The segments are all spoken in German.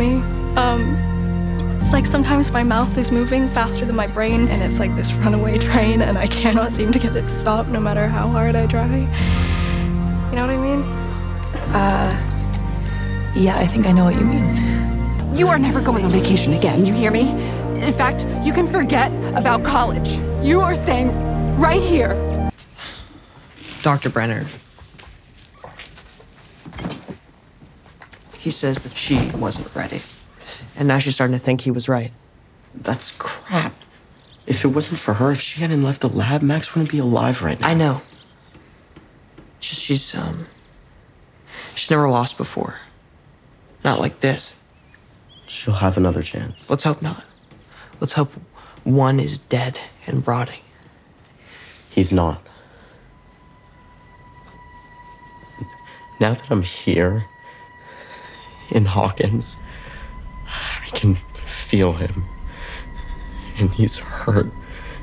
me. Um, it's like sometimes my mouth is moving faster than my brain, and it's like this runaway train, and I cannot seem to get it to stop no matter how hard I try. You know what I mean? Uh, Yeah, I think I know what you mean. You are never going on vacation again, you hear me? In fact, you can forget about college. You are staying right here. Dr. Brenner. He says that she wasn't ready. And now she's starting to think he was right. That's crap. If it wasn't for her, if she hadn't left the lab, Max wouldn't be alive right now. I know. Just she's um she's never lost before. Not like this. She'll have another chance. Let's hope not. Let's hope one is dead and rotting. He's not. Now that I'm here in Hawkins, I can feel him. And he's hurt.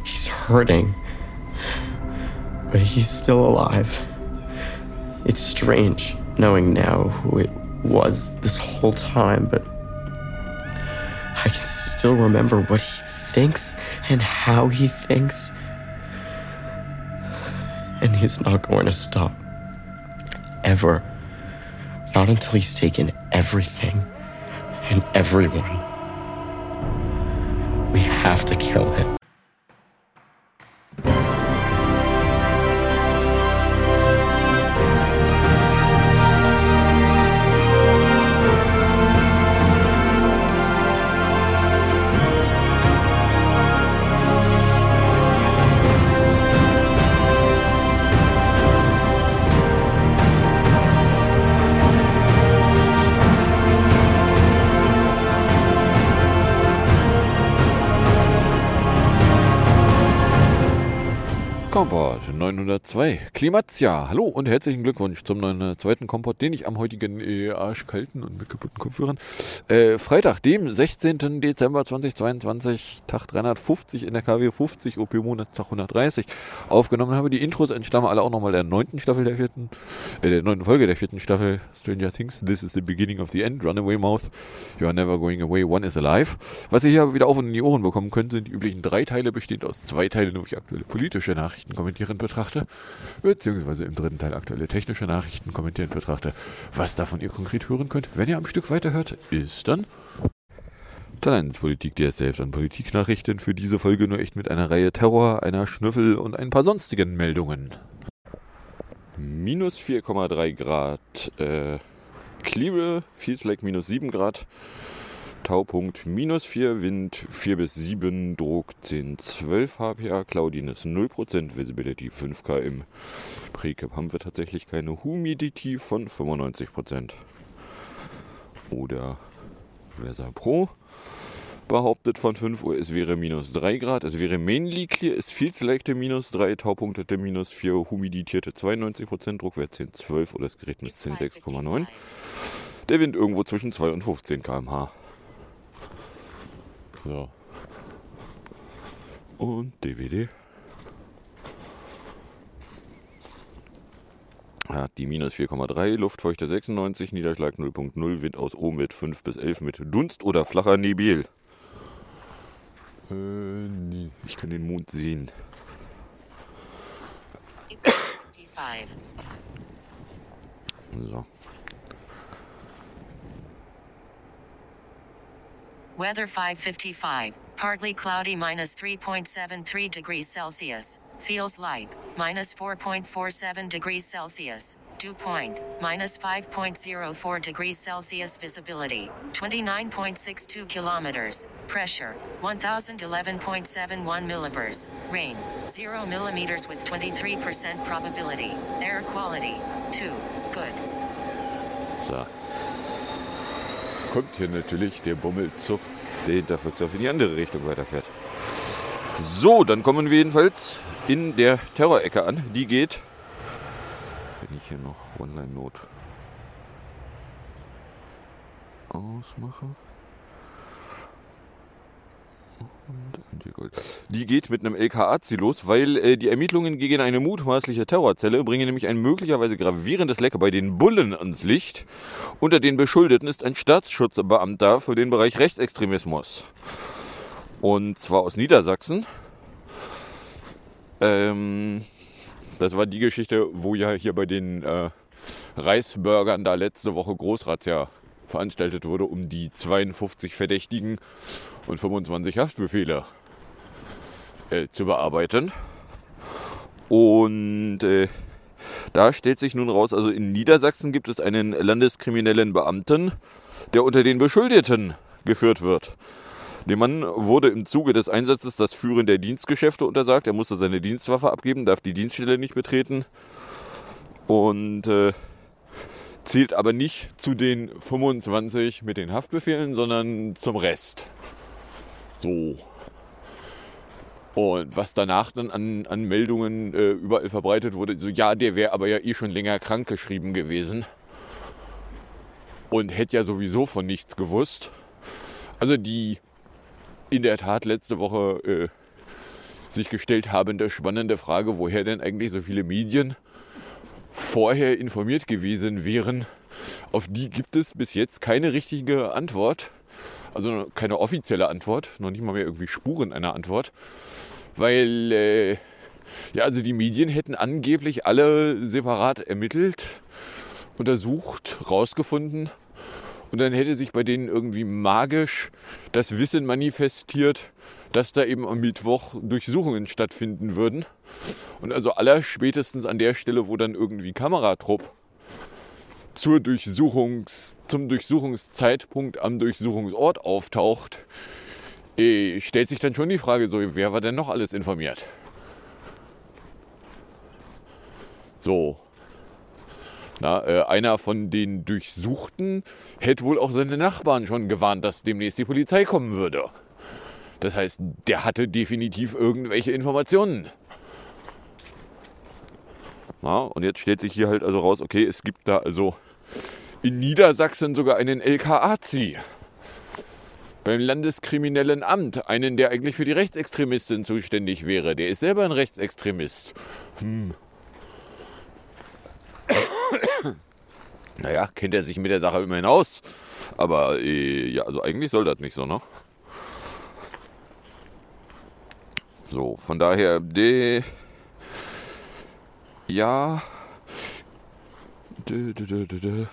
He's hurting. But he's still alive. It's strange knowing now who it was this whole time, but I can still remember what he thinks and how he thinks. And he's not going to stop. Ever. Not until he's taken everything and everyone. We have to kill him. Klimatia. Hallo und herzlichen Glückwunsch zum 902. Kompott, den ich am heutigen äh, arschkalten und mit kaputten Kopfhörern äh, Freitag, dem 16. Dezember 2022, Tag 350 in der KW 50, OP Monatstag 130 aufgenommen habe. Die Intros entstammen alle auch nochmal der neunten Staffel der vierten, äh, der neunten Folge der vierten Staffel Stranger Things. This is the beginning of the end. Runaway Mouth. You are never going away. One is alive. Was ihr hier wieder auf und in die Ohren bekommen könnt, sind die üblichen drei Teile, bestehend aus zwei Teilen, wo ich aktuelle politische Nachrichten kommentierend betrachte, beziehungsweise im dritten Teil aktuelle technische Nachrichten kommentierend betrachte. Was davon ihr konkret hören könnt, wenn ihr am Stück weiterhört, ist dann Talentspolitik, der selbst an Politiknachrichten für diese Folge nur echt mit einer Reihe Terror, einer Schnüffel und ein paar sonstigen Meldungen. Minus 4,3 Grad, äh, Kliebe, feels like minus 7 Grad, Taupunkt minus 4, Wind 4 bis 7, Druck 10, 12 HPA, Cloudiness 0%, Visibility 5 km. Precap haben wir tatsächlich keine Humidity von 95%. Oder Versa Pro behauptet von 5 Uhr, es wäre minus 3 Grad, es wäre mainly clear, es feels like der minus 3, Taupunkt hätte minus 4, humiditierte 92%, Druckwert 10, 12 oder das Gerät misst 10, 6,9. Der Wind irgendwo zwischen 2 und 15 km/h. So. Und DVD. Hat die minus 4,3, Luftfeuchte 96, Niederschlag 0.0, Wind aus oben mit 5 bis 11 mit Dunst oder flacher Nebel. Äh, nee. Ich kann den Mond sehen. So. Weather 555. Partly cloudy minus 3.73 degrees Celsius. Feels like minus 4.47 degrees Celsius. Dew point minus 5.04 degrees Celsius. Visibility 29.62 kilometers. Pressure 1011.71 millibars. Rain 0 millimeters with 23% probability. Air quality 2. Good. Kommt hier natürlich der Bummelzug, der hinter Volkswagen in die andere Richtung weiterfährt. So, dann kommen wir jedenfalls in der Terrorecke an. Die geht, wenn ich hier noch Online-Not ausmache. Die geht mit einem LKA-Ziel los, weil äh, die Ermittlungen gegen eine mutmaßliche Terrorzelle bringen nämlich ein möglicherweise gravierendes Leck bei den Bullen ans Licht. Unter den Beschuldeten ist ein Staatsschutzbeamter für den Bereich Rechtsextremismus. Und zwar aus Niedersachsen. Ähm, das war die Geschichte, wo ja hier bei den äh, Reisburgern da letzte Woche Großrazzia veranstaltet wurde, um die 52 Verdächtigen und 25 Haftbefehle äh, zu bearbeiten. Und äh, da stellt sich nun raus, also in Niedersachsen gibt es einen landeskriminellen Beamten, der unter den Beschuldigten geführt wird. Dem Mann wurde im Zuge des Einsatzes das Führen der Dienstgeschäfte untersagt. Er musste seine Dienstwaffe abgeben, darf die Dienststelle nicht betreten und äh, zählt aber nicht zu den 25 mit den Haftbefehlen, sondern zum Rest. So. Und was danach dann an, an Meldungen äh, überall verbreitet wurde, so ja, der wäre aber ja eh schon länger krank geschrieben gewesen und hätte ja sowieso von nichts gewusst. Also die in der Tat letzte Woche äh, sich gestellt habende spannende Frage, woher denn eigentlich so viele Medien vorher informiert gewesen wären. Auf die gibt es bis jetzt keine richtige Antwort. Also keine offizielle Antwort, noch nicht mal mehr irgendwie Spuren einer Antwort. Weil, äh, ja, also die Medien hätten angeblich alle separat ermittelt, untersucht, rausgefunden, und dann hätte sich bei denen irgendwie magisch das Wissen manifestiert, dass da eben am Mittwoch Durchsuchungen stattfinden würden. Und also aller spätestens an der Stelle, wo dann irgendwie Kameratrupp zur Durchsuchungs, zum Durchsuchungszeitpunkt am Durchsuchungsort auftaucht, eh, stellt sich dann schon die Frage, so, wer war denn noch alles informiert? So, na, äh, einer von den Durchsuchten hätte wohl auch seine Nachbarn schon gewarnt, dass demnächst die Polizei kommen würde. Das heißt, der hatte definitiv irgendwelche Informationen. Na, und jetzt stellt sich hier halt also raus, okay, es gibt da also in Niedersachsen sogar einen LKA-Zieh. Beim Landeskriminellen Amt, einen, der eigentlich für die Rechtsextremisten zuständig wäre. Der ist selber ein Rechtsextremist. Hm. naja, kennt er sich mit der Sache immerhin aus. Aber äh, ja, also eigentlich soll das nicht so, ne? So, von daher, de, ja, de, de, de,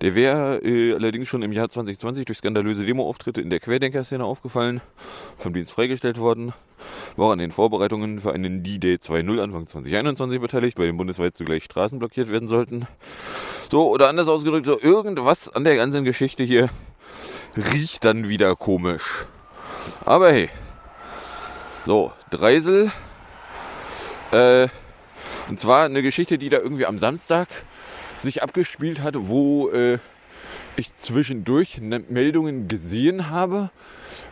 der wäre äh, allerdings schon im Jahr 2020 durch skandalöse Demoauftritte in der Querdenker-Szene aufgefallen, vom Dienst freigestellt worden, war an den Vorbereitungen für einen D-Day 2.0 Anfang 2021 beteiligt, bei dem bundesweit zugleich Straßen blockiert werden sollten. So, oder anders ausgedrückt, so irgendwas an der ganzen Geschichte hier riecht dann wieder komisch. Aber hey. So, Dreisel. Äh, und zwar eine Geschichte, die da irgendwie am Samstag sich abgespielt hat, wo äh, ich zwischendurch ne-, Meldungen gesehen habe,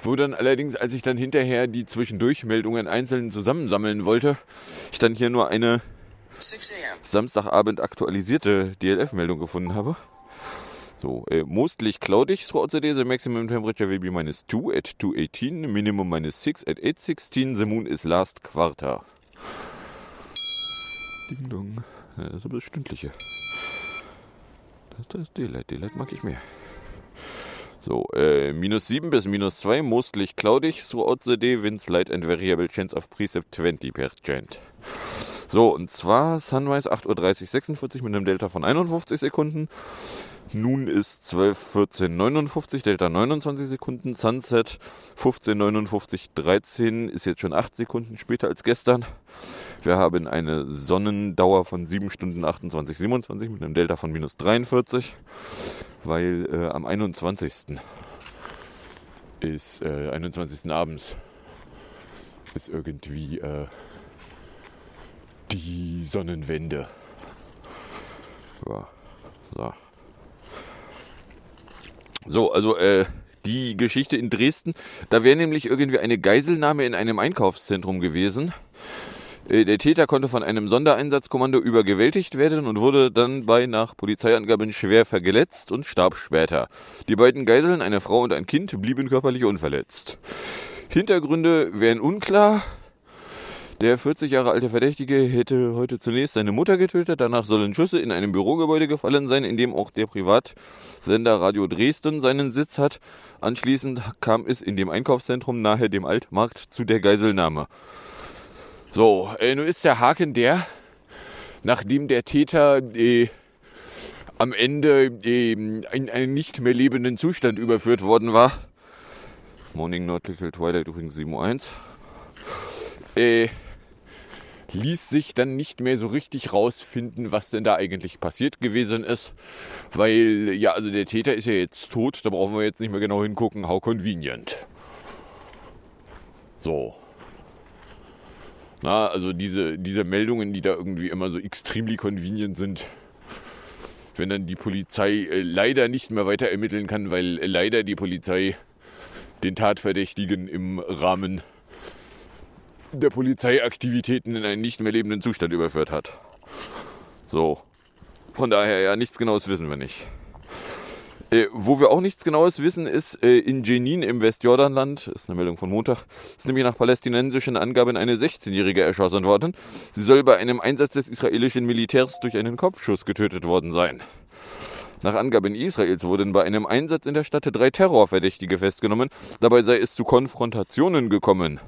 wo dann allerdings, als ich dann hinterher die Zwischendurch-Meldungen einzeln zusammensammeln wollte, ich dann hier nur eine Samstagabend aktualisierte DLF-Meldung gefunden habe. So, äh, mostly cloudy throughout the day. The maximum temperature will be minus 2 at 218, minimum minus 6 at 816. The moon is last quarter. Ding dong. Das ist aber das Stündliche. Das ist Daylight. Daylight mag ich mehr. So, äh, minus 7 bis minus 2, mostly cloudy throughout the day, winds light and variable chance of precip 20%. So, und zwar Sunrise 8.30 Uhr 46 mit einem Delta von 51 Sekunden. Nun ist 12.14.59, Delta 29 Sekunden. Sunset 15.59.13 ist jetzt schon 8 Sekunden später als gestern. Wir haben eine Sonnendauer von 7 Stunden 28, 27 mit einem Delta von minus 43, weil äh, am 21. ist, äh, 21. abends ist irgendwie äh, die Sonnenwende. Ja, so. So, also äh, die Geschichte in Dresden, da wäre nämlich irgendwie eine Geiselnahme in einem Einkaufszentrum gewesen. Äh, der Täter konnte von einem Sondereinsatzkommando übergewältigt werden und wurde dann bei nach Polizeiangaben schwer verletzt und starb später. Die beiden Geiseln, eine Frau und ein Kind, blieben körperlich unverletzt. Hintergründe wären unklar. Der 40 Jahre alte Verdächtige hätte heute zunächst seine Mutter getötet. Danach sollen Schüsse in einem Bürogebäude gefallen sein, in dem auch der Privatsender Radio Dresden seinen Sitz hat. Anschließend kam es in dem Einkaufszentrum nahe dem Altmarkt zu der Geiselnahme. So, äh, nun ist der Haken der, nachdem der Täter äh, am Ende äh, in einen nicht mehr lebenden Zustand überführt worden war. Morning Nautical Twilight übrigens 7.1 äh, ließ sich dann nicht mehr so richtig rausfinden, was denn da eigentlich passiert gewesen ist. Weil, ja, also der Täter ist ja jetzt tot, da brauchen wir jetzt nicht mehr genau hingucken. How convenient. So. Na, also diese, diese Meldungen, die da irgendwie immer so extremely convenient sind, wenn dann die Polizei äh, leider nicht mehr weiter ermitteln kann, weil äh, leider die Polizei den Tatverdächtigen im Rahmen der Polizeiaktivitäten in einen nicht mehr lebenden Zustand überführt hat. So. Von daher ja nichts genaues wissen wir nicht. Äh, wo wir auch nichts genaues wissen, ist äh, in Jenin im Westjordanland, ist eine Meldung von Montag, ist nämlich nach palästinensischen Angaben eine 16-Jährige erschossen worden. Sie soll bei einem Einsatz des israelischen Militärs durch einen Kopfschuss getötet worden sein. Nach Angaben Israels wurden bei einem Einsatz in der Stadt drei Terrorverdächtige festgenommen. Dabei sei es zu Konfrontationen gekommen.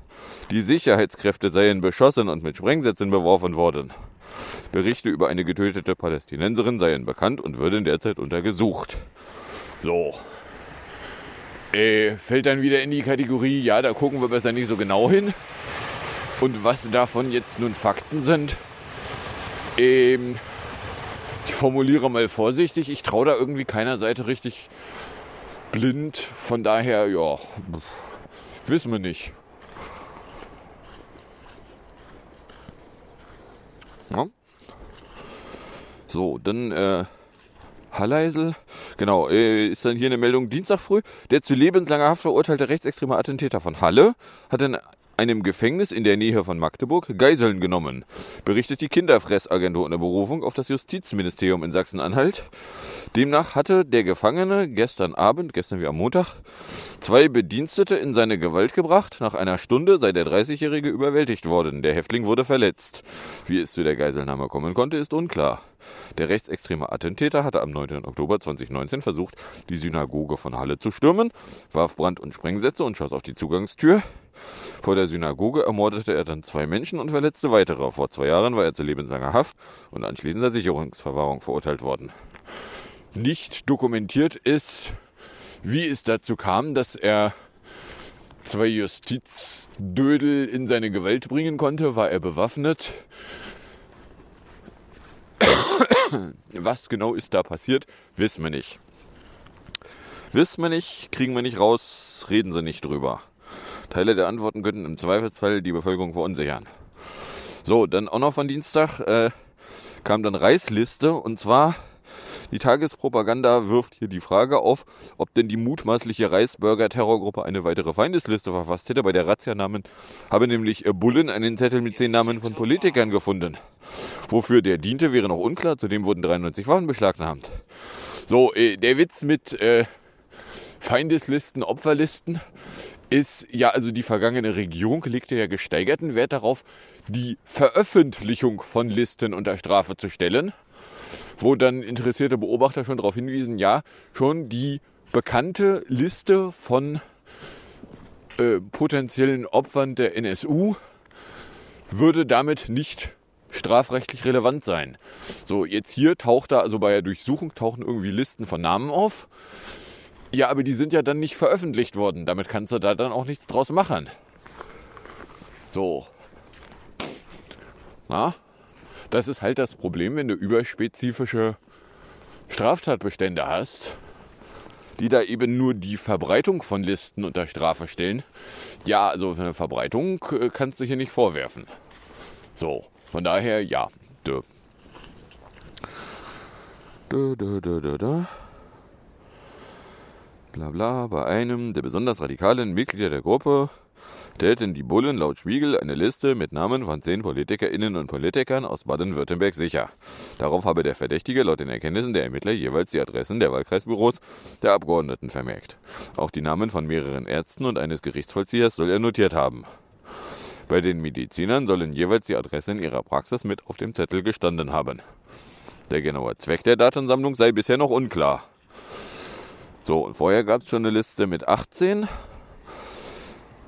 Die Sicherheitskräfte seien beschossen und mit Sprengsätzen beworfen worden. Berichte über eine getötete Palästinenserin seien bekannt und würden derzeit untergesucht. So. Äh, fällt dann wieder in die Kategorie, ja, da gucken wir besser nicht so genau hin. Und was davon jetzt nun Fakten sind, ähm, ich formuliere mal vorsichtig, ich traue da irgendwie keiner Seite richtig blind. Von daher, ja, wissen wir nicht. Ja. So, dann äh, Halleisel. Genau, äh, ist dann hier eine Meldung Dienstag früh. Der zu lebenslanger Haft verurteilte rechtsextreme Attentäter von Halle hat in einem Gefängnis in der Nähe von Magdeburg Geiseln genommen, berichtet die Kinderfressagentur unter Berufung auf das Justizministerium in Sachsen-Anhalt. Demnach hatte der Gefangene gestern Abend, gestern wie am Montag, zwei Bedienstete in seine Gewalt gebracht. Nach einer Stunde sei der 30-Jährige überwältigt worden. Der Häftling wurde verletzt. Wie es zu der Geiselnahme kommen konnte, ist unklar. Der rechtsextreme Attentäter hatte am 9. Oktober 2019 versucht, die Synagoge von Halle zu stürmen, warf Brand- und Sprengsätze und schoss auf die Zugangstür. Vor der Synagoge ermordete er dann zwei Menschen und verletzte weitere. Vor zwei Jahren war er zu lebenslanger Haft und anschließend der Sicherungsverwahrung verurteilt worden. Nicht dokumentiert ist, wie es dazu kam, dass er zwei Justizdödel in seine Gewalt bringen konnte. War er bewaffnet? Was genau ist da passiert, wissen wir nicht. Wissen wir nicht, kriegen wir nicht raus, reden sie nicht drüber. Teile der Antworten könnten im Zweifelsfall die Bevölkerung verunsichern. So, dann auch noch von Dienstag äh, kam dann Reisliste und zwar die Tagespropaganda wirft hier die Frage auf, ob denn die mutmaßliche Reisburger-Terrorgruppe eine weitere Feindesliste verfasst hätte. Bei der Razzia-Namen habe nämlich Bullen einen Zettel mit zehn Namen von Politikern gefunden. Wofür der diente, wäre noch unklar. Zudem wurden 93 Waffen beschlagnahmt. So, äh, der Witz mit äh, Feindeslisten, Opferlisten ist ja, also die vergangene Regierung legte ja gesteigerten Wert darauf, die Veröffentlichung von Listen unter Strafe zu stellen, wo dann interessierte Beobachter schon darauf hinwiesen, ja, schon die bekannte Liste von äh, potenziellen Opfern der NSU würde damit nicht strafrechtlich relevant sein. So, jetzt hier taucht da, also bei der Durchsuchung tauchen irgendwie Listen von Namen auf. Ja, aber die sind ja dann nicht veröffentlicht worden. Damit kannst du da dann auch nichts draus machen. So. Na? Das ist halt das Problem, wenn du überspezifische Straftatbestände hast, die da eben nur die Verbreitung von Listen unter Strafe stellen. Ja, also eine Verbreitung äh, kannst du hier nicht vorwerfen. So, von daher ja. Dö. Dö, dö, dö, dö, dö bla bla, bei einem der besonders radikalen Mitglieder der Gruppe stellten die Bullen laut Spiegel eine Liste mit Namen von zehn PolitikerInnen und Politikern aus Baden-Württemberg sicher. Darauf habe der Verdächtige laut den Erkenntnissen der Ermittler jeweils die Adressen der Wahlkreisbüros der Abgeordneten vermerkt. Auch die Namen von mehreren Ärzten und eines Gerichtsvollziehers soll er notiert haben. Bei den Medizinern sollen jeweils die Adressen ihrer Praxis mit auf dem Zettel gestanden haben. Der genaue Zweck der Datensammlung sei bisher noch unklar. So, und vorher gab es schon eine Liste mit 18.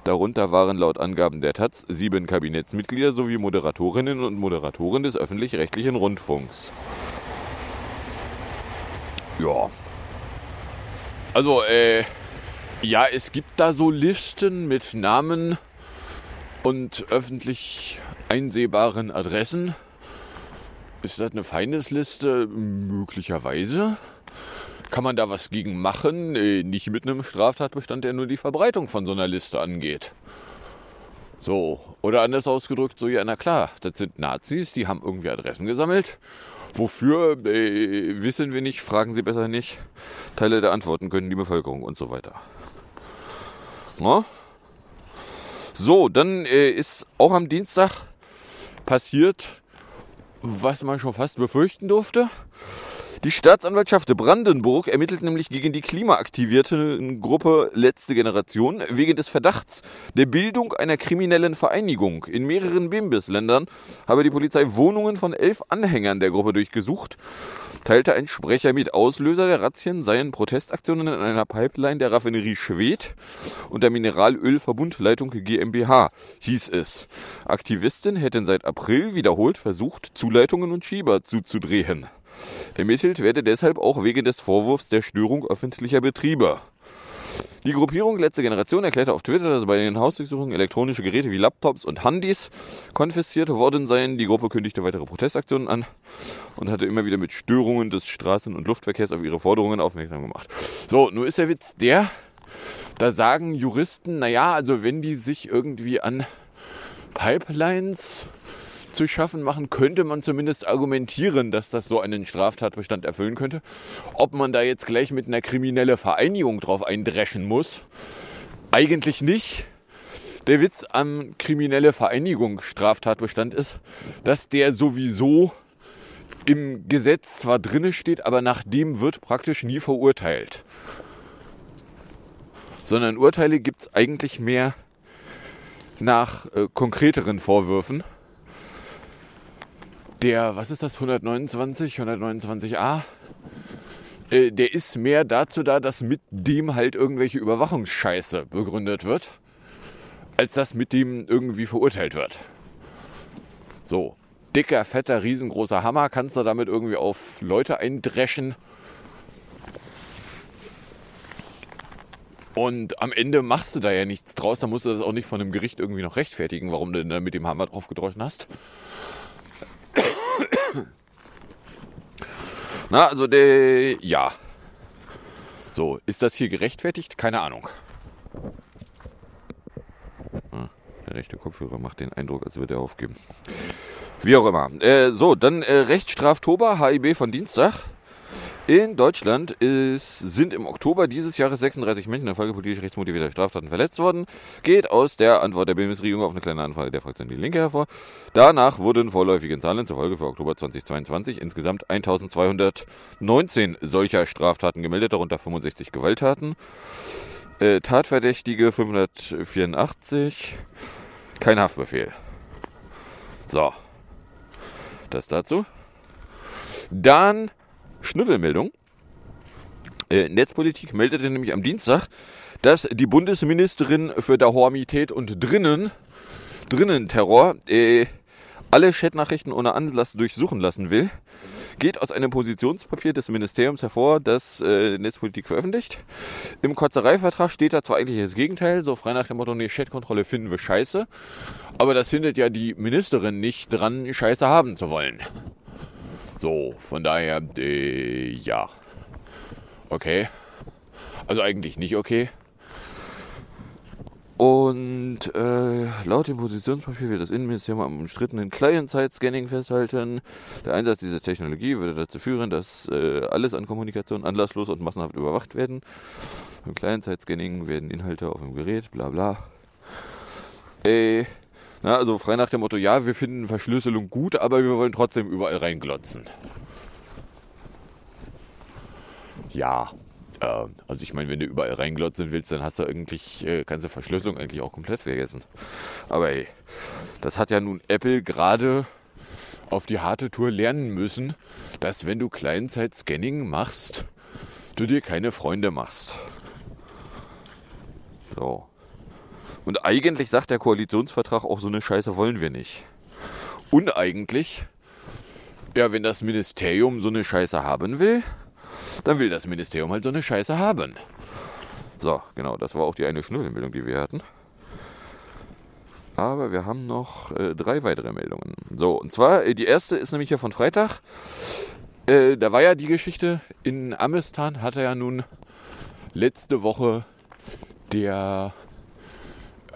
Darunter waren laut Angaben der Taz sieben Kabinettsmitglieder sowie Moderatorinnen und Moderatoren des öffentlich-rechtlichen Rundfunks. Ja. Also, äh, ja, es gibt da so Listen mit Namen und öffentlich einsehbaren Adressen. Ist das eine Feindesliste? Möglicherweise. Kann man da was gegen machen? Nicht mit einem Straftatbestand, der nur die Verbreitung von so einer Liste angeht. So, oder anders ausgedrückt, so ja, na klar, das sind Nazis, die haben irgendwie Adressen gesammelt. Wofür, äh, wissen wir nicht, fragen Sie besser nicht. Teile der Antworten können die Bevölkerung und so weiter. Na? So, dann äh, ist auch am Dienstag passiert, was man schon fast befürchten durfte. Die Staatsanwaltschaft Brandenburg ermittelt nämlich gegen die klimaaktivierte Gruppe Letzte Generation wegen des Verdachts der Bildung einer kriminellen Vereinigung. In mehreren Bimbis-Ländern habe die Polizei Wohnungen von elf Anhängern der Gruppe durchgesucht, teilte ein Sprecher mit. Auslöser der Razzien seien Protestaktionen in einer Pipeline der Raffinerie Schwedt und der Mineralölverbundleitung GmbH, hieß es. Aktivisten hätten seit April wiederholt versucht, Zuleitungen und Schieber zuzudrehen. Ermittelt werde deshalb auch wegen des Vorwurfs der Störung öffentlicher Betriebe. Die Gruppierung Letzte Generation erklärte auf Twitter, dass bei den Hausdurchsuchungen elektronische Geräte wie Laptops und Handys konfisziert worden seien. Die Gruppe kündigte weitere Protestaktionen an und hatte immer wieder mit Störungen des Straßen- und Luftverkehrs auf ihre Forderungen aufmerksam gemacht. So, nur ist der Witz der, da sagen Juristen, naja, also wenn die sich irgendwie an Pipelines zu schaffen machen, könnte man zumindest argumentieren, dass das so einen Straftatbestand erfüllen könnte. Ob man da jetzt gleich mit einer kriminellen Vereinigung drauf eindreschen muss, eigentlich nicht. Der Witz am kriminelle Vereinigung Straftatbestand ist, dass der sowieso im Gesetz zwar drinne steht, aber nach dem wird praktisch nie verurteilt. Sondern Urteile gibt es eigentlich mehr nach äh, konkreteren Vorwürfen der, was ist das, 129, 129a, äh, der ist mehr dazu da, dass mit dem halt irgendwelche Überwachungsscheiße begründet wird, als dass mit dem irgendwie verurteilt wird. So, dicker, fetter, riesengroßer Hammer, kannst du damit irgendwie auf Leute eindreschen. Und am Ende machst du da ja nichts draus, da musst du das auch nicht von einem Gericht irgendwie noch rechtfertigen, warum du denn mit dem Hammer drauf gedroschen hast. Na, also der, ja. So, ist das hier gerechtfertigt? Keine Ahnung. Ah, der rechte Kopfhörer macht den Eindruck, als würde er aufgeben. Wie auch immer. Äh, so, dann äh, Rechtsstraftober, HIB von Dienstag. In Deutschland ist, sind im Oktober dieses Jahres 36 Menschen in Folge politisch rechtsmotivierter Straftaten verletzt worden. Geht aus der Antwort der Bundesregierung auf eine kleine Anfrage der Fraktion Die Linke hervor. Danach wurden vorläufige Zahlen zufolge für Oktober 2022 insgesamt 1219 solcher Straftaten gemeldet, darunter 65 Gewalttaten. Äh, Tatverdächtige 584. Kein Haftbefehl. So. Das dazu. Dann Schnüffelmeldung. Äh, Netzpolitik meldete nämlich am Dienstag, dass die Bundesministerin für Dahormität und Drinnen, Drinnen-Terror, äh, alle Chatnachrichten ohne Anlass durchsuchen lassen will. Geht aus einem Positionspapier des Ministeriums hervor, das äh, Netzpolitik veröffentlicht. Im Kotzereivertrag steht da zwar eigentlich das Gegenteil, so frei nach dem Motto, nee, Chatkontrolle finden wir scheiße. Aber das findet ja die Ministerin nicht dran, scheiße haben zu wollen. So, von daher, äh, ja. Okay. Also eigentlich nicht okay. Und äh, laut dem Positionspapier wird das Innenministerium am umstrittenen Client-Side-Scanning festhalten. Der Einsatz dieser Technologie würde dazu führen, dass äh, alles an Kommunikation anlasslos und massenhaft überwacht werden. Beim Client-Side-Scanning werden Inhalte auf dem Gerät, bla bla. Äh, na, also frei nach dem Motto, ja, wir finden Verschlüsselung gut, aber wir wollen trotzdem überall reinglotzen. Ja, äh, also ich meine, wenn du überall reinglotzen willst, dann hast du eigentlich, äh, kannst du Verschlüsselung eigentlich auch komplett vergessen. Aber ey, das hat ja nun Apple gerade auf die harte Tour lernen müssen, dass wenn du Kleinzeit-Scanning machst, du dir keine Freunde machst. So. Und eigentlich sagt der Koalitionsvertrag auch, so eine Scheiße wollen wir nicht. Uneigentlich, ja, wenn das Ministerium so eine Scheiße haben will, dann will das Ministerium halt so eine Scheiße haben. So, genau, das war auch die eine Schnurgelmeldung, die wir hatten. Aber wir haben noch äh, drei weitere Meldungen. So, und zwar, äh, die erste ist nämlich hier von Freitag. Äh, da war ja die Geschichte, in Amistan hatte ja nun letzte Woche der,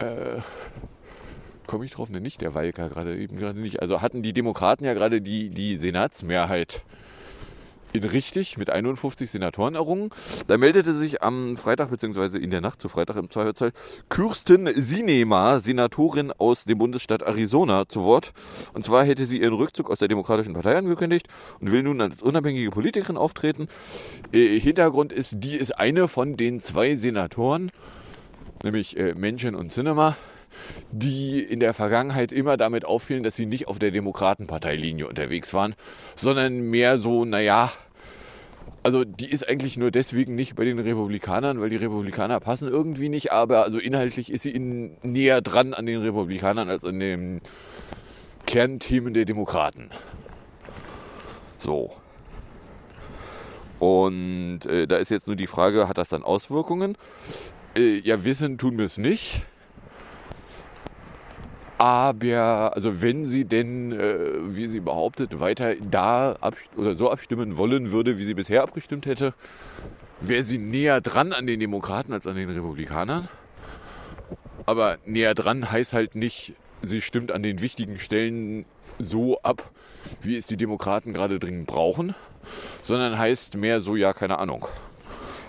äh, komme ich drauf, ne, nicht der Walker gerade eben gerade nicht. Also hatten die Demokraten ja gerade die, die Senatsmehrheit in richtig mit 51 Senatoren errungen. Da meldete sich am Freitag bzw. in der Nacht zu Freitag im Zweifelsfall Kirsten Sinema, Senatorin aus dem Bundesstaat Arizona, zu Wort. Und zwar hätte sie ihren Rückzug aus der Demokratischen Partei angekündigt und will nun als unabhängige Politikerin auftreten. Äh, Hintergrund ist, die ist eine von den zwei Senatoren, nämlich äh, Menschen und Cinema, die in der Vergangenheit immer damit auffielen, dass sie nicht auf der Demokratenparteilinie unterwegs waren, sondern mehr so, naja, also die ist eigentlich nur deswegen nicht bei den Republikanern, weil die Republikaner passen irgendwie nicht, aber also inhaltlich ist sie in, näher dran an den Republikanern als an den Kernthemen der Demokraten. So. Und äh, da ist jetzt nur die Frage, hat das dann Auswirkungen? Äh, ja, wissen tun wir es nicht. Aber, also wenn sie denn, äh, wie sie behauptet, weiter da oder so abstimmen wollen würde, wie sie bisher abgestimmt hätte, wäre sie näher dran an den Demokraten als an den Republikanern. Aber näher dran heißt halt nicht, sie stimmt an den wichtigen Stellen so ab, wie es die Demokraten gerade dringend brauchen, sondern heißt mehr so, ja, keine Ahnung.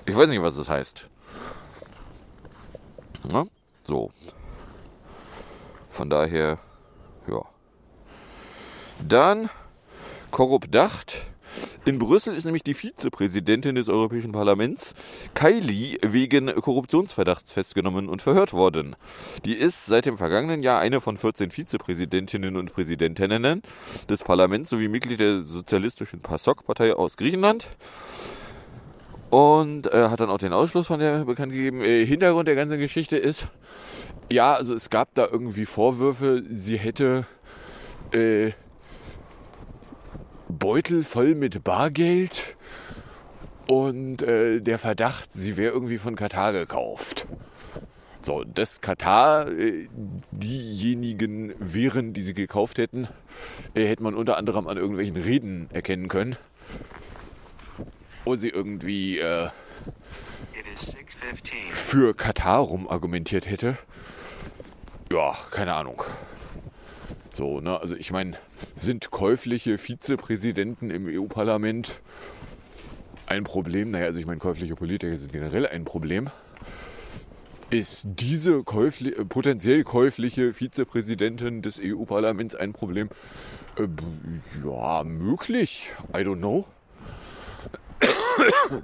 Ich weiß nicht, was das heißt. Na? So. Von daher, ja. Dann Korruptdacht. In Brüssel ist nämlich die Vizepräsidentin des Europäischen Parlaments, Kylie, wegen Korruptionsverdachts festgenommen und verhört worden. Die ist seit dem vergangenen Jahr eine von 14 Vizepräsidentinnen und Präsidentinnen des Parlaments sowie Mitglied der sozialistischen PASOK-Partei aus Griechenland und äh, hat dann auch den Ausschluss von der bekannt gegeben. Äh, Hintergrund der ganzen Geschichte ist, ja, also es gab da irgendwie Vorwürfe, sie hätte äh, Beutel voll mit Bargeld und äh, der Verdacht, sie wäre irgendwie von Katar gekauft. So, dass Katar äh, diejenigen wären, die sie gekauft hätten, äh, hätte man unter anderem an irgendwelchen Reden erkennen können. Wo sie irgendwie äh, für Katar rum argumentiert hätte. Ja, keine Ahnung. So, ne, also ich meine, sind käufliche Vizepräsidenten im EU-Parlament ein Problem? Naja, also ich meine, käufliche Politiker sind generell ein Problem. Ist diese käufli potenziell käufliche Vizepräsidentin des EU-Parlaments ein Problem? Äh, ja, möglich. I don't know.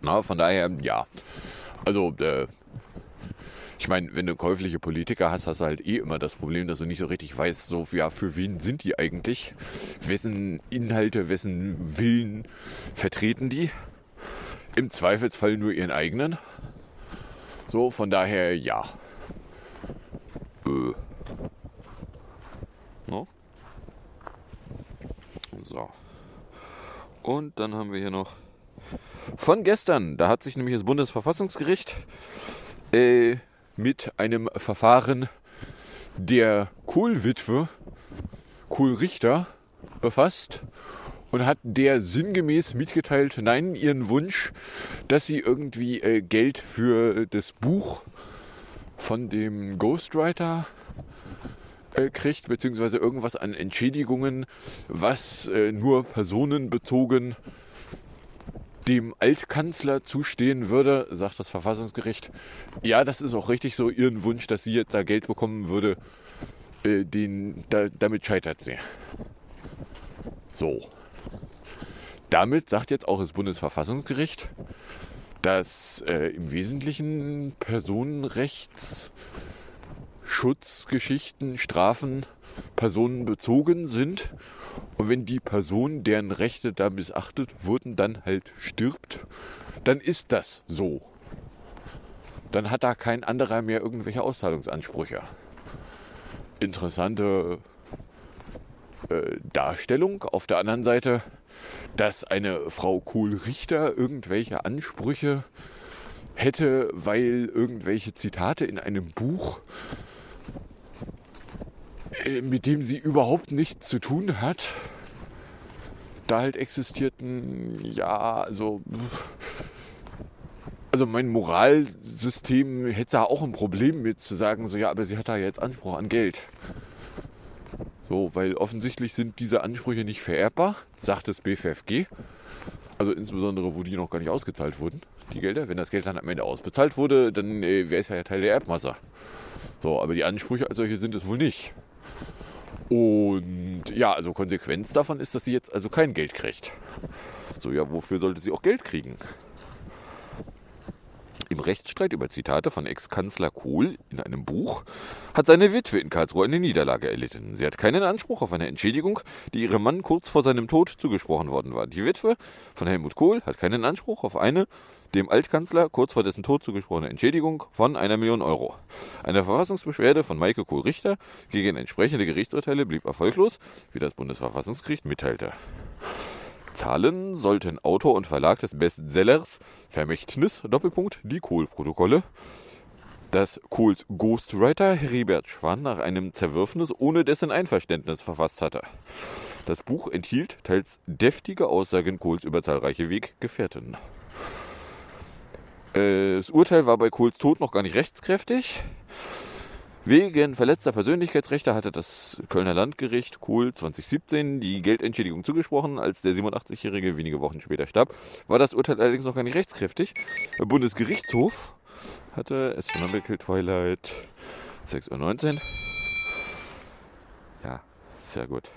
Na, von daher, ja. Also, äh, ich meine, wenn du käufliche Politiker hast, hast du halt eh immer das Problem, dass du nicht so richtig weißt, so, ja, für wen sind die eigentlich? Wessen Inhalte, wessen Willen vertreten die? Im Zweifelsfall nur ihren eigenen. So, von daher, ja. Äh. No? So. Und dann haben wir hier noch von gestern. Da hat sich nämlich das Bundesverfassungsgericht äh, mit einem Verfahren der Kohlwitwe, Kohlrichter, befasst und hat der sinngemäß mitgeteilt, nein, ihren Wunsch, dass sie irgendwie äh, Geld für das Buch von dem Ghostwriter äh, kriegt, beziehungsweise irgendwas an Entschädigungen, was äh, nur personenbezogen dem Altkanzler zustehen würde, sagt das Verfassungsgericht. Ja, das ist auch richtig so. Ihren Wunsch, dass sie jetzt da Geld bekommen würde, äh, den, da, damit scheitert sie. So. Damit sagt jetzt auch das Bundesverfassungsgericht, dass äh, im Wesentlichen Personenrechtsschutzgeschichten, Strafen personenbezogen sind. Und wenn die Person, deren Rechte da missachtet wurden, dann halt stirbt, dann ist das so. Dann hat da kein anderer mehr irgendwelche Auszahlungsansprüche. Interessante äh, Darstellung. Auf der anderen Seite, dass eine Frau Kohl-Richter irgendwelche Ansprüche hätte, weil irgendwelche Zitate in einem Buch, mit dem sie überhaupt nichts zu tun hat, da halt existierten, ja, also, also mein Moralsystem hätte da auch ein Problem mit zu sagen, so ja, aber sie hat da jetzt Anspruch an Geld. So, weil offensichtlich sind diese Ansprüche nicht vererbbar, sagt das BFFG. Also insbesondere, wo die noch gar nicht ausgezahlt wurden, die Gelder. Wenn das Geld dann am Ende ausbezahlt wurde, dann äh, wäre es ja Teil der Erbmasse. So, aber die Ansprüche als solche sind es wohl nicht. Und ja, also Konsequenz davon ist, dass sie jetzt also kein Geld kriegt. So, ja, wofür sollte sie auch Geld kriegen? Im Rechtsstreit über Zitate von Ex-Kanzler Kohl in einem Buch hat seine Witwe in Karlsruhe eine Niederlage erlitten. Sie hat keinen Anspruch auf eine Entschädigung, die ihrem Mann kurz vor seinem Tod zugesprochen worden war. Die Witwe von Helmut Kohl hat keinen Anspruch auf eine dem Altkanzler kurz vor dessen Tod zugesprochene Entschädigung von einer Million Euro. Eine Verfassungsbeschwerde von Maike Kohl-Richter gegen entsprechende Gerichtsurteile blieb erfolglos, wie das Bundesverfassungsgericht mitteilte. Zahlen sollten Autor und Verlag des Bestsellers Vermächtnis Doppelpunkt die Kohl-Protokolle, das Kohls Ghostwriter Heribert Schwann nach einem Zerwürfnis ohne dessen Einverständnis verfasst hatte. Das Buch enthielt teils deftige Aussagen Kohls über zahlreiche Weggefährten. Äh, Das Urteil war bei Kohls Tod noch gar nicht rechtskräftig. Wegen verletzter Persönlichkeitsrechte hatte das Kölner Landgericht Kohl 2017 die Geldentschädigung zugesprochen. Als der 87-Jährige wenige Wochen später starb, war das Urteil allerdings noch gar nicht rechtskräftig. Der Bundesgerichtshof hatte Astronomical Twilight 6.19 Uhr. Ja, sehr gut.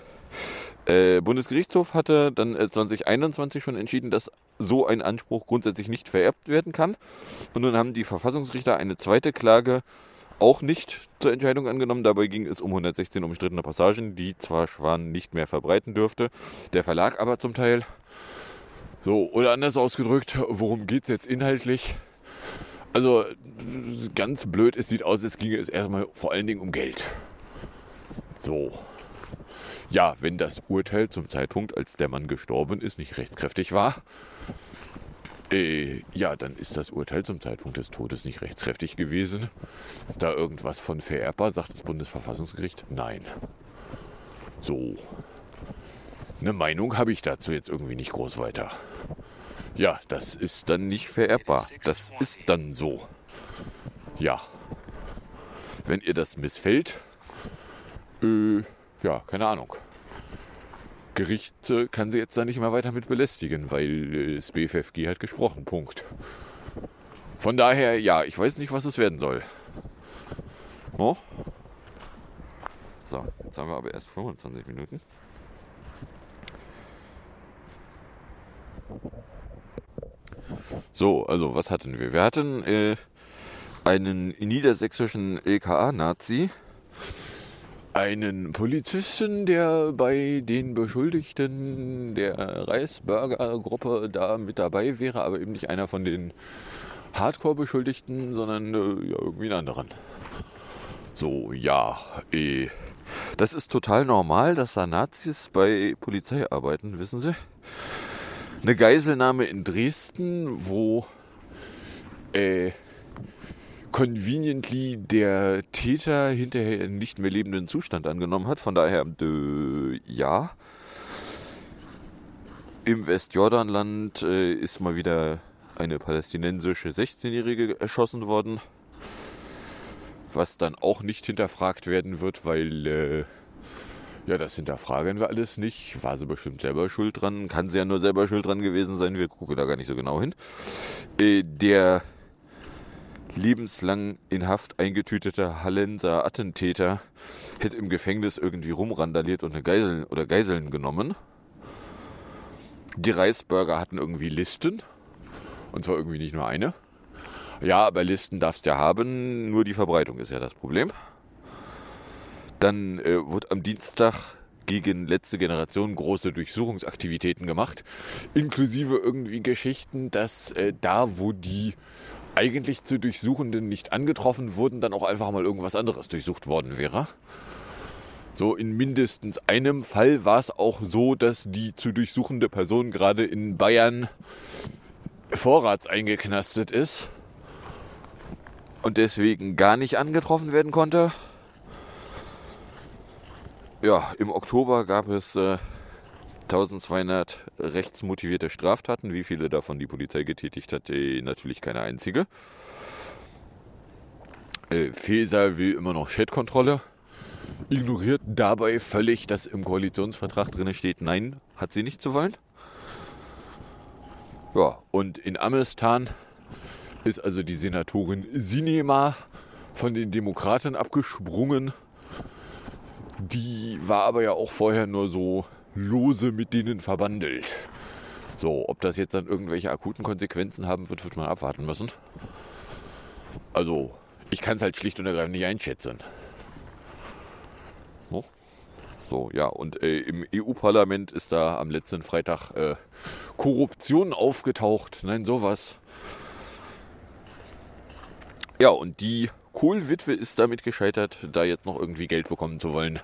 Äh, Bundesgerichtshof hatte dann äh, 2021 schon entschieden, dass so ein Anspruch grundsätzlich nicht vererbt werden kann. Und nun haben die Verfassungsrichter eine zweite Klage auch nicht zur Entscheidung angenommen. Dabei ging es um 116 umstrittene Passagen, die zwar Schwan nicht mehr verbreiten dürfte, der Verlag aber zum Teil. So, oder anders ausgedrückt, worum geht es jetzt inhaltlich? Also, ganz blöd, es sieht aus, als ginge es erstmal vor allen Dingen um Geld. So. Ja, wenn das Urteil zum Zeitpunkt, als der Mann gestorben ist, nicht rechtskräftig war, äh, ja, dann ist das Urteil zum Zeitpunkt des Todes nicht rechtskräftig gewesen. Ist da irgendwas von vererbbar, sagt das Bundesverfassungsgericht? Nein. So. Eine Meinung habe ich dazu jetzt irgendwie nicht groß weiter. Ja, das ist dann nicht vererbbar. Das ist dann so. Ja. Wenn ihr das missfällt, äh, ja, keine Ahnung. Gericht äh, kann sie jetzt da nicht mehr weiter mit belästigen, weil äh, das BFFG hat gesprochen. Punkt. Von daher, ja, ich weiß nicht, was es werden soll. Oh? So, jetzt haben wir aber erst 25 Minuten. So, also was hatten wir? Wir hatten äh, einen niedersächsischen LKA-Nazi, einen Polizisten, der bei den Beschuldigten der Reisburger-Gruppe da mit dabei wäre, aber eben nicht einer von den Hardcore-Beschuldigten, sondern äh, ja, irgendwie einen anderen. So, ja, eh. Das ist total normal, dass da Nazis bei Polizei arbeiten, wissen Sie? Eine Geiselnahme in Dresden, wo äh, conveniently der Täter hinterher einen nicht mehr lebenden Zustand angenommen hat. Von daher, äh, ja. Im Westjordanland äh, ist mal wieder eine palästinensische 16-Jährige erschossen worden. Was dann auch nicht hinterfragt werden wird, weil äh, Ja, das hinterfragen wir alles nicht. War sie bestimmt selber schuld dran? Kann sie ja nur selber schuld dran gewesen sein. Wir gucken da gar nicht so genau hin. Äh, der lebenslang in Haft eingetütete Hallenser Attentäter hätte im Gefängnis irgendwie rumrandaliert und eine Geisel oder Geiseln genommen. Die Reisburger hatten irgendwie Listen. Und zwar irgendwie nicht nur eine. Ja, aber Listen darfst du ja haben, nur die Verbreitung ist ja das Problem. Dann äh, wurde am Dienstag gegen letzte Generation große Durchsuchungsaktivitäten gemacht, inklusive irgendwie Geschichten, dass äh, da, wo die eigentlich zu Durchsuchenden nicht angetroffen wurden, dann auch einfach mal irgendwas anderes durchsucht worden wäre. So in mindestens einem Fall war es auch so, dass die zu durchsuchende Person gerade in Bayern vorrats eingeknastet ist und deswegen gar nicht angetroffen werden konnte. Ja, im Oktober gab es äh, 1200 rechtsmotivierte Straftaten. Wie viele davon die Polizei getätigt hat, äh, natürlich keine einzige. Äh, Feser will immer noch Chatkontrolle. Ignoriert dabei völlig, dass im Koalitionsvertrag drin steht, nein, hat sie nicht zu wollen. Ja, und in Amestan ist also die Senatorin Sinema von den Demokraten abgesprungen. Die war aber ja auch vorher nur so lose mit denen verbandelt. So, ob das jetzt dann irgendwelche akuten Konsequenzen haben wird, wird man abwarten müssen. Also, ich kann es halt schlicht und ergreifend nicht einschätzen. So, so ja, und äh, im EU-Parlament ist da am letzten Freitag äh, Korruption aufgetaucht. Nein, sowas. Ja, und die Kohl-Witwe ist damit gescheitert, da jetzt noch irgendwie Geld bekommen zu wollen.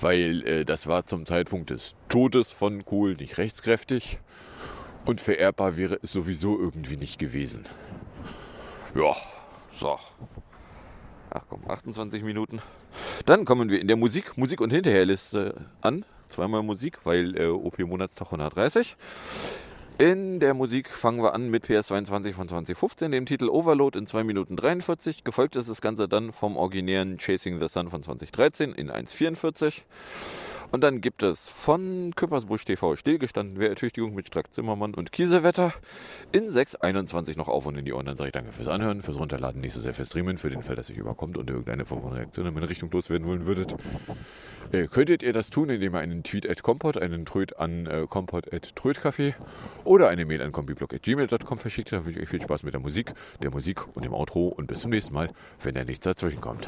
Weil äh, das war zum Zeitpunkt des Todes von Kohl nicht rechtskräftig. Und vererbbar wäre es sowieso irgendwie nicht gewesen. Ja, so. Ach komm, 28 Minuten. Dann kommen wir in der Musik, Musik und Hinterherliste an. Zweimal Musik, weil äh, OP Monatstag 130. In der Musik fangen wir an mit PS22 von 2015, dem Titel Overload in 2 Minuten 43. Gefolgt ist das Ganze dann vom originären Chasing the Sun von 2013 in 1,44. Und dann gibt es von Küppersbusch TV stillgestanden Wehrertüchtigung mit Strack Zimmermann und Kiesewetter in 6.21 noch auf und in die Ohren. Dann sage ich danke fürs Anhören, fürs Runterladen, nicht so sehr fürs Streamen, für den Fall, dass ihr überkommt und irgendeine Form von Reaktion in meine Richtung loswerden wollen würdet. Äh, könntet ihr das tun, indem ihr einen Tweet at Compot, einen Tröd an äh, compot at Trödcafé oder eine Mail an combiblog at gmail.com verschickt. Dann wünsche ich euch viel Spaß mit der Musik, der Musik und dem Outro und bis zum nächsten Mal, wenn da nichts dazwischen kommt.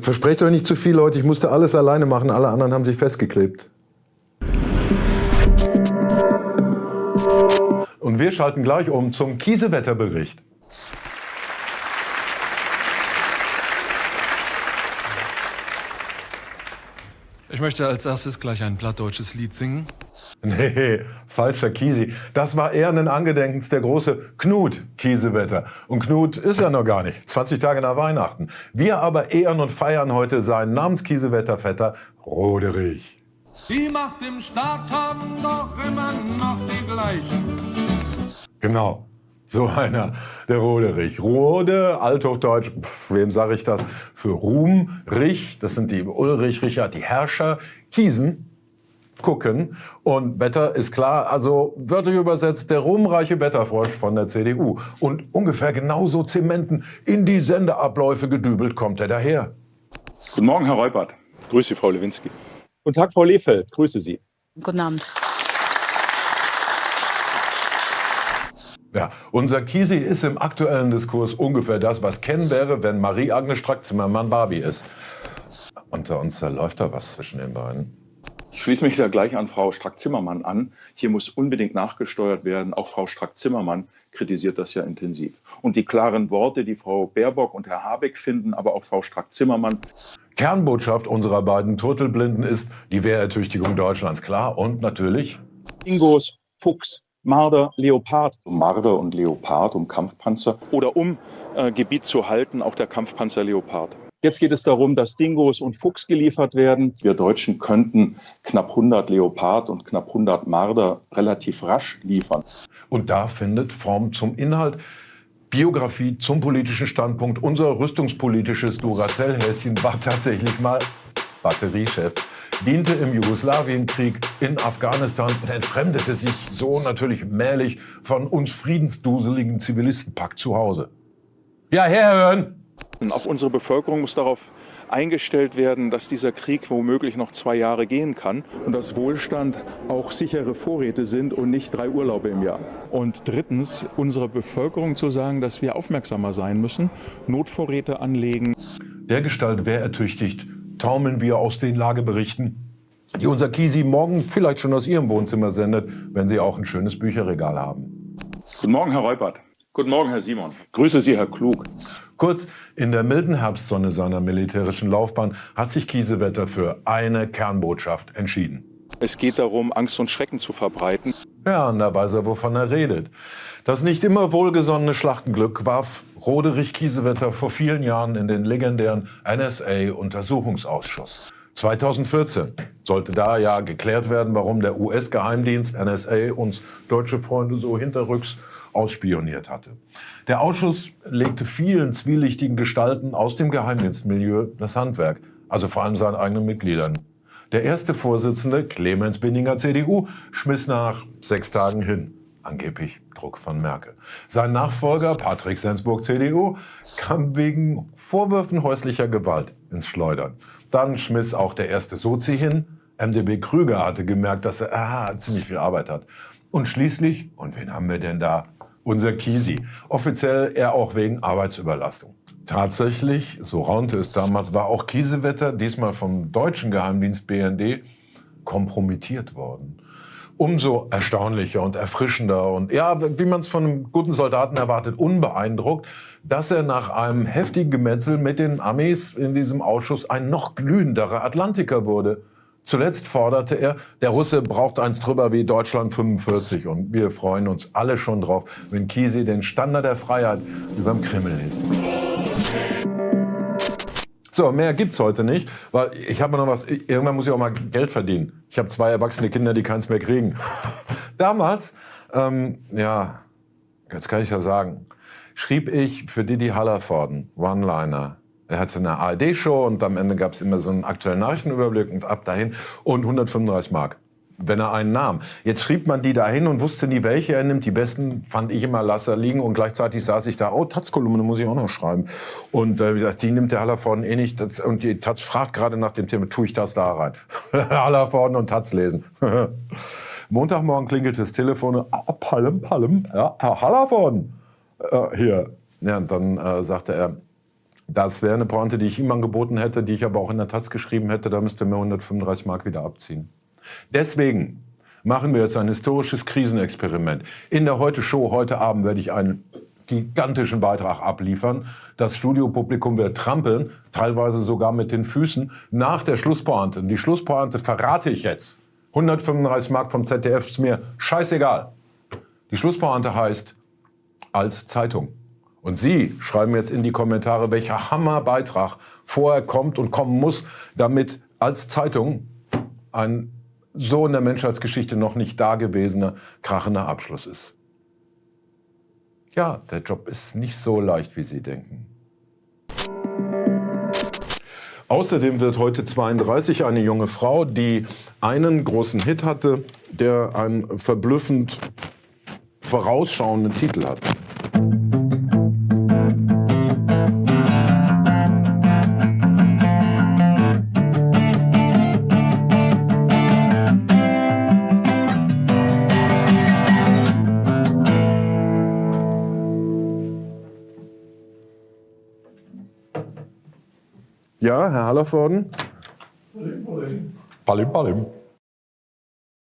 Versprecht euch nicht zu viel, Leute. Ich musste alles alleine machen. Alle anderen haben sich festgeklebt. Und wir schalten gleich um zum Kiesewetterbericht. Ich möchte als erstes gleich ein plattdeutsches Lied singen. Nee, falscher Kiesi. Das war eher ein Angedenkens der große Knut Kiesewetter. Und Knut ist ja noch gar nicht. 20 Tage nach Weihnachten. Wir aber ehren und feiern heute seinen Namenskiesewetter-Vetter Roderich. Die Macht im Staat haben doch immer noch die gleichen. Genau. So einer, der Roderich. Rode, althochdeutsch, pf, wem sage ich das? Für Ruhm, Rich, das sind die Ulrich, Richard, die Herrscher. Kiesen, gucken. Und Better ist klar, also wörtlich übersetzt, der ruhmreiche Wetterfrosch von der CDU. Und ungefähr genauso Zementen in die Sendeabläufe gedübelt kommt er daher. Guten Morgen, Herr Reupert. Grüße Sie, Frau Lewinsky. Guten Tag, Frau Lehfeld. Grüße Sie. Guten Abend. Ja, unser Kisi ist im aktuellen Diskurs ungefähr das, was Ken wäre, wenn Marie-Agnes Strack-Zimmermann Barbie ist. Unter uns da läuft da was zwischen den beiden. Ich schließe mich da gleich an Frau Strack-Zimmermann an. Hier muss unbedingt nachgesteuert werden. Auch Frau Strack-Zimmermann kritisiert das ja intensiv. Und die klaren Worte, die Frau Baerbock und Herr Habeck finden, aber auch Frau Strack-Zimmermann. Kernbotschaft unserer beiden Turtelblinden ist die Wehrertüchtigung Deutschlands, klar. Und natürlich Ingos, Fuchs, Marder, Leopard. Marder und Leopard um Kampfpanzer oder um äh, Gebiet zu halten, auch der Kampfpanzer Leopard. Jetzt geht es darum, dass Dingos und Fuchs geliefert werden. Wir Deutschen könnten knapp 100 Leopard und knapp 100 Marder relativ rasch liefern. Und da findet Form zum Inhalt. Biografie zum politischen Standpunkt. Unser rüstungspolitisches Duracell-Häschen war tatsächlich mal Batteriechef, diente im Jugoslawienkrieg in Afghanistan und entfremdete sich so natürlich mählich von uns friedensduseligen Zivilistenpack zu Hause. Ja, herhören! Auch unsere Bevölkerung muss darauf eingestellt werden, dass dieser Krieg womöglich noch zwei Jahre gehen kann. Und dass Wohlstand auch sichere Vorräte sind und nicht drei Urlaube im Jahr. Und drittens, unserer Bevölkerung zu sagen, dass wir aufmerksamer sein müssen, Notvorräte anlegen. Der Gestalt wer ertüchtigt, taumeln wir aus den Lageberichten, die unser Kisi morgen vielleicht schon aus Ihrem Wohnzimmer sendet, wenn Sie auch ein schönes Bücherregal haben. Guten Morgen, Herr Reupert. Guten Morgen, Herr Simon. Grüße Sie, Herr Klug. Kurz, in der milden Herbstsonne seiner militärischen Laufbahn hat sich Kiesewetter für eine Kernbotschaft entschieden. Es geht darum, Angst und Schrecken zu verbreiten. Ja, und da weiß er, wovon er redet. Das nicht immer wohlgesonnene Schlachtenglück warf Roderich Kiesewetter vor vielen Jahren in den legendären NSA-Untersuchungsausschuss. 2014 sollte da ja geklärt werden, warum der US-Geheimdienst NSA uns deutsche Freunde so hinterrücks ausspioniert hatte. Der Ausschuss legte vielen zwielichtigen Gestalten aus dem Geheimdienstmilieu das Handwerk, also vor allem seinen eigenen Mitgliedern. Der erste Vorsitzende, Clemens Binninger CDU, schmiss nach sechs Tagen hin. Angeblich Druck von Merkel. Sein Nachfolger, Patrick Sensburg CDU, kam wegen Vorwürfen häuslicher Gewalt ins Schleudern. Dann schmiss auch der erste Sozi hin. MDB Krüger hatte gemerkt, dass er ah, ziemlich viel Arbeit hat. Und schließlich, und wen haben wir denn da? Unser Kisi. Offiziell er auch wegen Arbeitsüberlastung. Tatsächlich, so raunte es damals, war auch Kiesewetter, diesmal vom deutschen Geheimdienst BND, kompromittiert worden. Umso erstaunlicher und erfrischender und ja, wie man es von einem guten Soldaten erwartet, unbeeindruckt, dass er nach einem heftigen Gemetzel mit den Armees in diesem Ausschuss ein noch glühenderer Atlantiker wurde. Zuletzt forderte er, der Russe braucht eins drüber wie Deutschland 45 und wir freuen uns alle schon drauf, wenn Kisi den Standard der Freiheit überm Kreml liest. So, mehr gibt's heute nicht, weil ich habe noch was, irgendwann muss ich auch mal Geld verdienen. Ich habe zwei erwachsene Kinder, die keins mehr kriegen. Damals, ähm, ja, jetzt kann ich ja sagen, schrieb ich für Didi Hallervorden One-Liner Er hatte eine ARD-Show und am Ende gab es immer so einen aktuellen Nachrichtenüberblick und ab dahin und 135 Mark wenn er einen nahm. Jetzt schrieb man die dahin und wusste nie, welche er nimmt. Die besten fand ich immer Lasser liegen und gleichzeitig saß ich da, oh, Taz-Kolumne muss ich auch noch schreiben. Und äh, die nimmt der Hallervorden eh nicht. Das, und die Taz fragt gerade nach dem Thema, tue ich das da rein? Hallervorden und Taz lesen. Montagmorgen klingelt das Telefon, ah, Palm, Palm, ja, Herr Hallervorden, äh, hier. Ja, und dann äh, sagte er, das wäre eine Pointe, die ich ihm angeboten hätte, die ich aber auch in der Taz geschrieben hätte, da müsste er mir 135 Mark wieder abziehen. Deswegen machen wir jetzt ein historisches Krisenexperiment. In der Heute-Show heute Abend werde ich einen gigantischen Beitrag abliefern. Das Studiopublikum wird trampeln, teilweise sogar mit den Füßen, nach der Schlusspointe. Und die Schlusspointe verrate ich jetzt. 135 Mark vom ZDF ist mir scheißegal. Die Schlusspointe heißt als Zeitung. Und Sie schreiben jetzt in die Kommentare, welcher Hammerbeitrag vorher kommt und kommen muss, damit als Zeitung ein so in der Menschheitsgeschichte noch nicht dagewesener, krachender Abschluss ist. Ja, der Job ist nicht so leicht, wie Sie denken. Außerdem wird heute 32 eine junge Frau, die einen großen Hit hatte, der einen verblüffend vorausschauenden Titel hat. Ja, Herr Hallervorden? Palim, palim. Palim, palim.